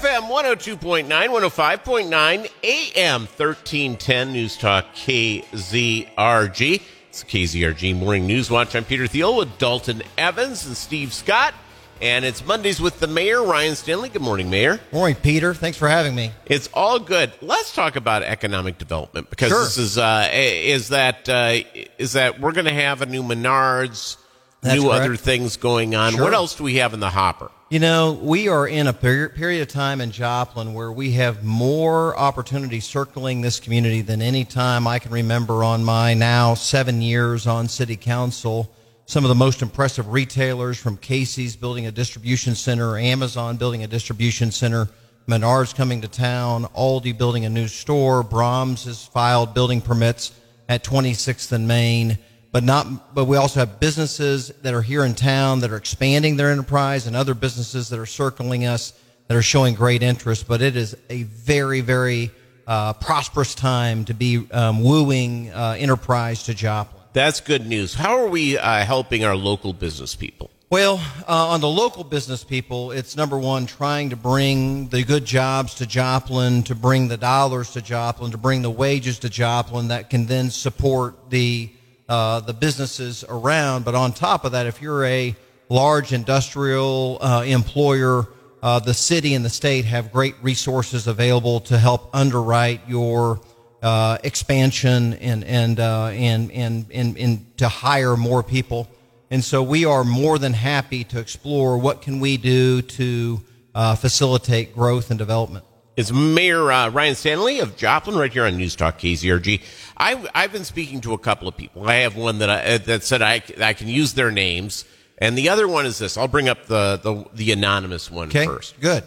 FM 102.9, 105.9, AM 1310 News Talk KZRG. It's KZRG Morning News Watch. I'm Peter Thiel with Dalton Evans and Steve Scott. And it's Mondays with the mayor, Ryan Stanley. Good morning, Mayor. Morning, Peter. Thanks for having me. It's all good. Let's talk about economic development because Sure. this is uh, is that uh, is that we're going to have a new Menards, That's new correct. other things going on. Sure. What else do we have in the hopper? You know, we are in a per- period of time in Joplin where we have more opportunities circling this community than any time I can remember on my now seven years on city council. Some of the most impressive retailers from Casey's building a distribution center, Amazon building a distribution center, Menards coming to town, Aldi building a new store, Braum's has filed building permits at 26th and Main. But not, but we also have businesses that are here in town that are expanding their enterprise and other businesses that are circling us that are showing great interest. But it is a very, very uh, prosperous time to be um, wooing uh, enterprise to Joplin. That's good news. How are we uh, helping our local business people? Well, uh, on the local business people, it's number one, trying to bring the good jobs to Joplin, to bring the dollars to Joplin, to bring the wages to Joplin that can then support the uh, the businesses around. But on top of that, if you're a large industrial uh, employer, uh, the city and the state have great resources available to help underwrite your uh, expansion and and, uh, and and and and to hire more people. And so we are more than happy to explore what can we do to uh, facilitate growth and development. It's Mayor uh, Ryan Stanley of Joplin right here on News Talk KZRG. I, I've been speaking to a couple of people. I have one that I, uh, that said I, I can use their names, and the other one is this. I'll bring up the the, the anonymous one Okay, first. good.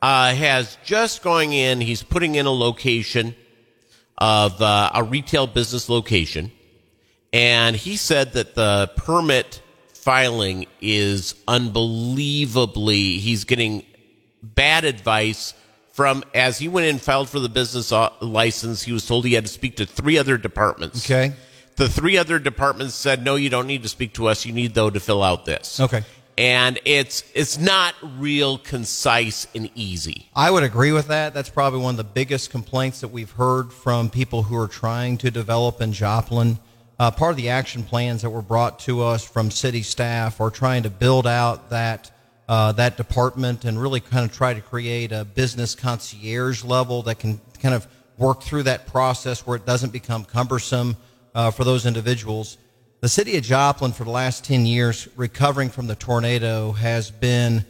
uh, has just going in. He's putting in a location of uh, a retail business location, and he said that the permit filing is unbelievably. He's getting bad advice from as he went in and filed for the business uh, license. He was told he had to speak to three other departments. Okay. The three other departments said, "No, you don't need to speak to us. You need though to fill out this." Okay. and it's it's not real concise and easy. I would agree with that. That's probably one of the biggest complaints that we've heard from people who are trying to develop in Joplin. Uh, part of the action plans that were brought to us from city staff are trying to build out that uh, that department and really kind of try to create a business concierge level that can kind of work through that process where it doesn't become cumbersome uh, for those individuals. The city of Joplin, for the last 10 years, recovering from the tornado, has been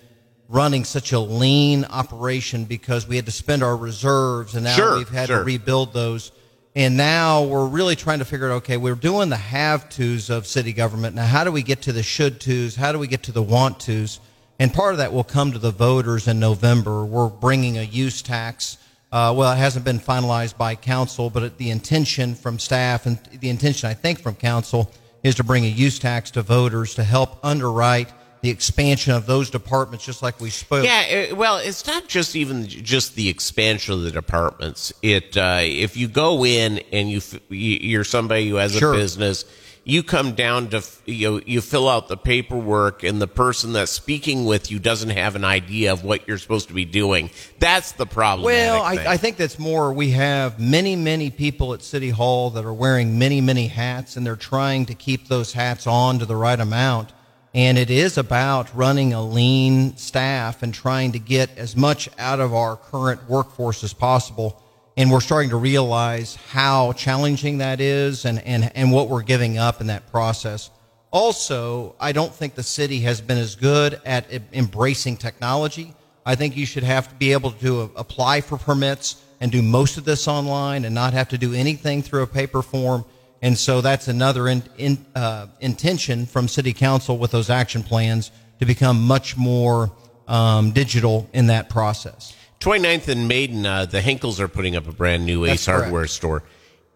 running such a lean operation because we had to spend our reserves and now Sure, we've had sure. to rebuild those. And now we're really trying to figure out okay, we're doing the have tos of city government. Now, how do we get to the should tos? How do we get to the want tos? And part of that will come to the voters in November. We're bringing a use tax. Uh, well, it hasn't been finalized by council, but the intention from staff and the intention, I think, from council is to bring a use tax to voters to help underwrite the expansion of those departments, just like we spoke. Yeah, uh, well, it's not just even just the expansion of the departments. It uh, if you go in and you f- you- you're somebody who has Sure. a business, you come down to you know, you fill out the paperwork, and the person that's speaking with you doesn't have an idea of what you're supposed to be doing. That's the problem. Well, I, I think that's more. We have many, many people at City Hall that are wearing many, many hats, and they're trying to keep those hats on to the right amount. And it is about running a lean staff and trying to get as much out of our current workforce as possible. And we're starting to realize how challenging that is and, and, and what we're giving up in that process. Also, I don't think the city has been as good at embracing technology. I think you should have to be able to apply for permits and do most of this online and not have to do anything through a paper form. And so that's another in, in, uh, intention from city council with those action plans to become much more um, digital in that process. 29th and Maiden, uh, the Henkels are putting up a brand new That's Ace correct. Hardware store.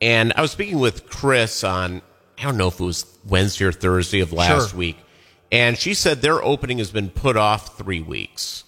And I was speaking with Chris on, I don't know if it was Wednesday or Thursday of last Sure. week. And she said their opening has been put off three weeks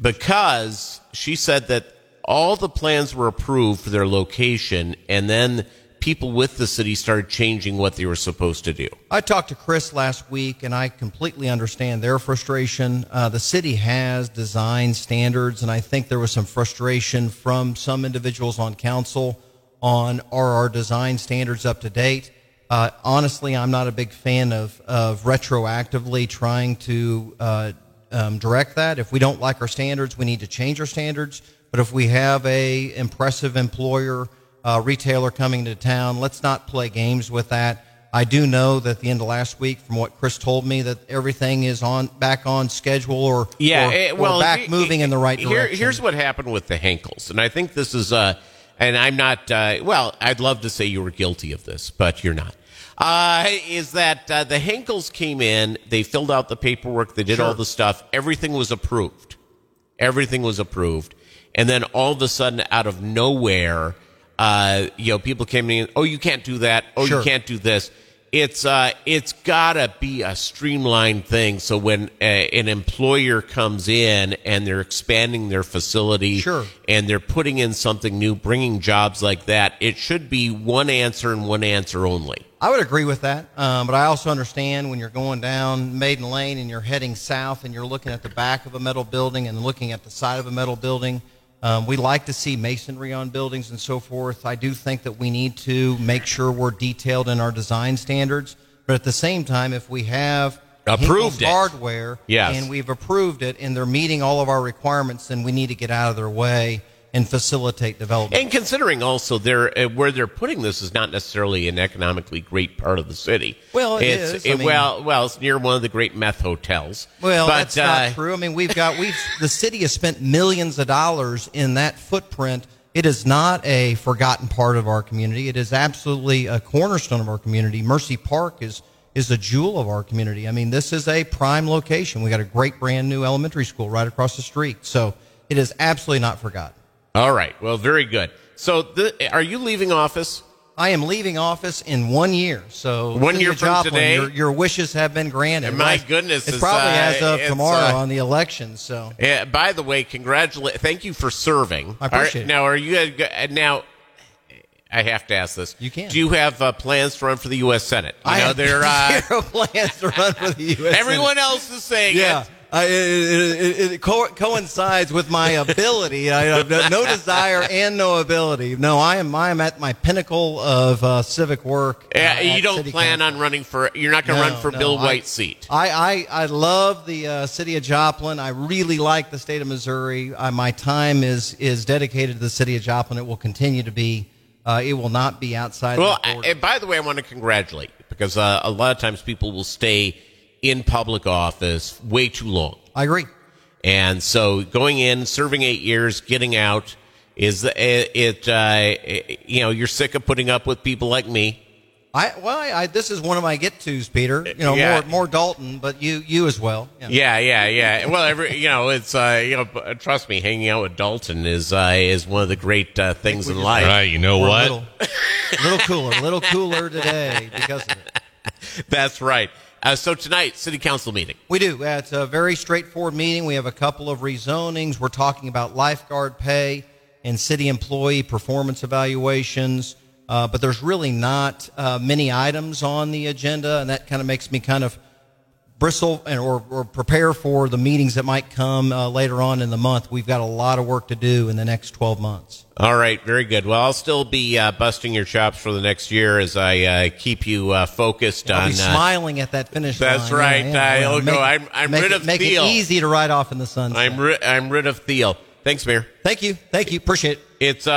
because she said that all the plans were approved for their location and then people with the city started changing what they were supposed to do. I talked to Chris last week, and I completely understand their frustration. Uh, the city has design standards, and I think there was some frustration from some individuals on council on are our design standards up to date. Uh, honestly, I'm not a big fan of, of retroactively trying to uh, um, direct that. If we don't like our standards, we need to change our standards. But if we have a impressive employer uh, retailer coming to town. Let's not play games with that. I do know that at the end of last week, from what Chris told me, that everything is on back on schedule or yeah, or, it, well, or back moving in the right here, direction. Here's what happened with the Henkels, and I think this is uh, and I'm not. Uh, well, I'd love to say you were guilty of this, but you're not. Uh, is that uh, the Henkels came in? They filled out the paperwork. They did Sure. all the stuff. Everything was approved. Everything was approved, and then all of a sudden, out of nowhere, uh, you know, people came in. Oh, you can't do that. Oh, Sure. you can't do this. It's uh, it's gotta be a streamlined thing. So when uh, an employer comes in and they're expanding their facility, Sure. and they're putting in something new, bringing jobs like that, it should be one answer and one answer only. I would agree with that, um, but I also understand when you're going down Maiden Lane and you're heading south and you're looking at the back of a metal building and looking at the side of a metal building. Um, we like to see masonry on buildings and so forth. I do think that we need to make sure we're detailed in our design standards, but at the same time, if we have Approved Hinkle's hardware Yes. and we've approved it and they're meeting all of our requirements, then we need to get out of their way and facilitate development. And considering also they're, uh, where they're putting this is not necessarily an economically great part of the city. Well, it it's, is. I it- mean- well, well, it's near one of the great meth hotels. Well, but, that's uh, not true. I mean, we've got we've the city has spent millions of dollars in that footprint. It is not a forgotten part of our community. It is absolutely a cornerstone of our community. Mercy Park is is a jewel of our community. I mean, this is a prime location. We got a great brand new elementary school right across the street. So it is absolutely not forgotten. All right. Well, very good. So, the, are you leaving office? I am leaving office in one year. So One year of from Joplin, today? your, your wishes have been granted. And my Right. goodness, it's it's, probably uh, as of tomorrow uh, on the election. So Yeah. By the way, congratulate. Thank you for serving. I appreciate. Now, are you uh, now? I have to ask this. You can. Do you have uh, plans to run for the U.S. Senate? You I know, have they're uh, zero plans to run for the U.S. everyone else is saying Yeah. it. I, it, it, it, co- coincides with my ability. I have no- no desire and no ability. No, I am. I am at my pinnacle of uh, civic work. uh, you don't plan Council. on running for. You're not going to No, run for no, Bill White's seat. I, I, I love the uh, city of Joplin. I really like the state of Missouri. Uh, my time is is dedicated to the city of Joplin. It will continue to be. Uh, it will not be outside. Well, the. I, and by the way, I want to congratulate you because uh, a lot of times people will stay in public office way too long. I agree. And so going in, serving eight years, getting out is it, it uh, you know, you're sick of putting up with people like me. I well, I, I, this is one of my get tos, Peter. You know, Yeah. more more Dalton, but you you as well. Yeah. Yeah, yeah, yeah. Well, every, you know, it's, uh, you know, trust me, hanging out with Dalton is, uh, is one of the great, uh, things in life. Right, you know We're what? A little, little cooler, a little cooler today because of it. That's right. Uh, so tonight, city council meeting. We do. Uh, It's a very straightforward meeting. We have a couple of rezonings. We're talking about lifeguard pay and city employee performance evaluations. Uh, but there's really not uh, many items on the agenda, and that kind of makes me kind of bristle and or, or prepare for the meetings that might come uh, later on in the month. We've got a lot of work to do in the next 12 months. All right, very good. Well, I'll still be uh, busting your chops for the next year as I uh, keep you uh, focused I'll on. be uh, smiling at that finish That's line. right. Yeah, yeah, I'll yeah. go. I'm- I'm make rid it, of Make Theo. it easy to ride off in the sunset. I'm ri- I'm rid of Thiel. Thanks, Mayor. Thank you. Thank you. Appreciate it. It's uh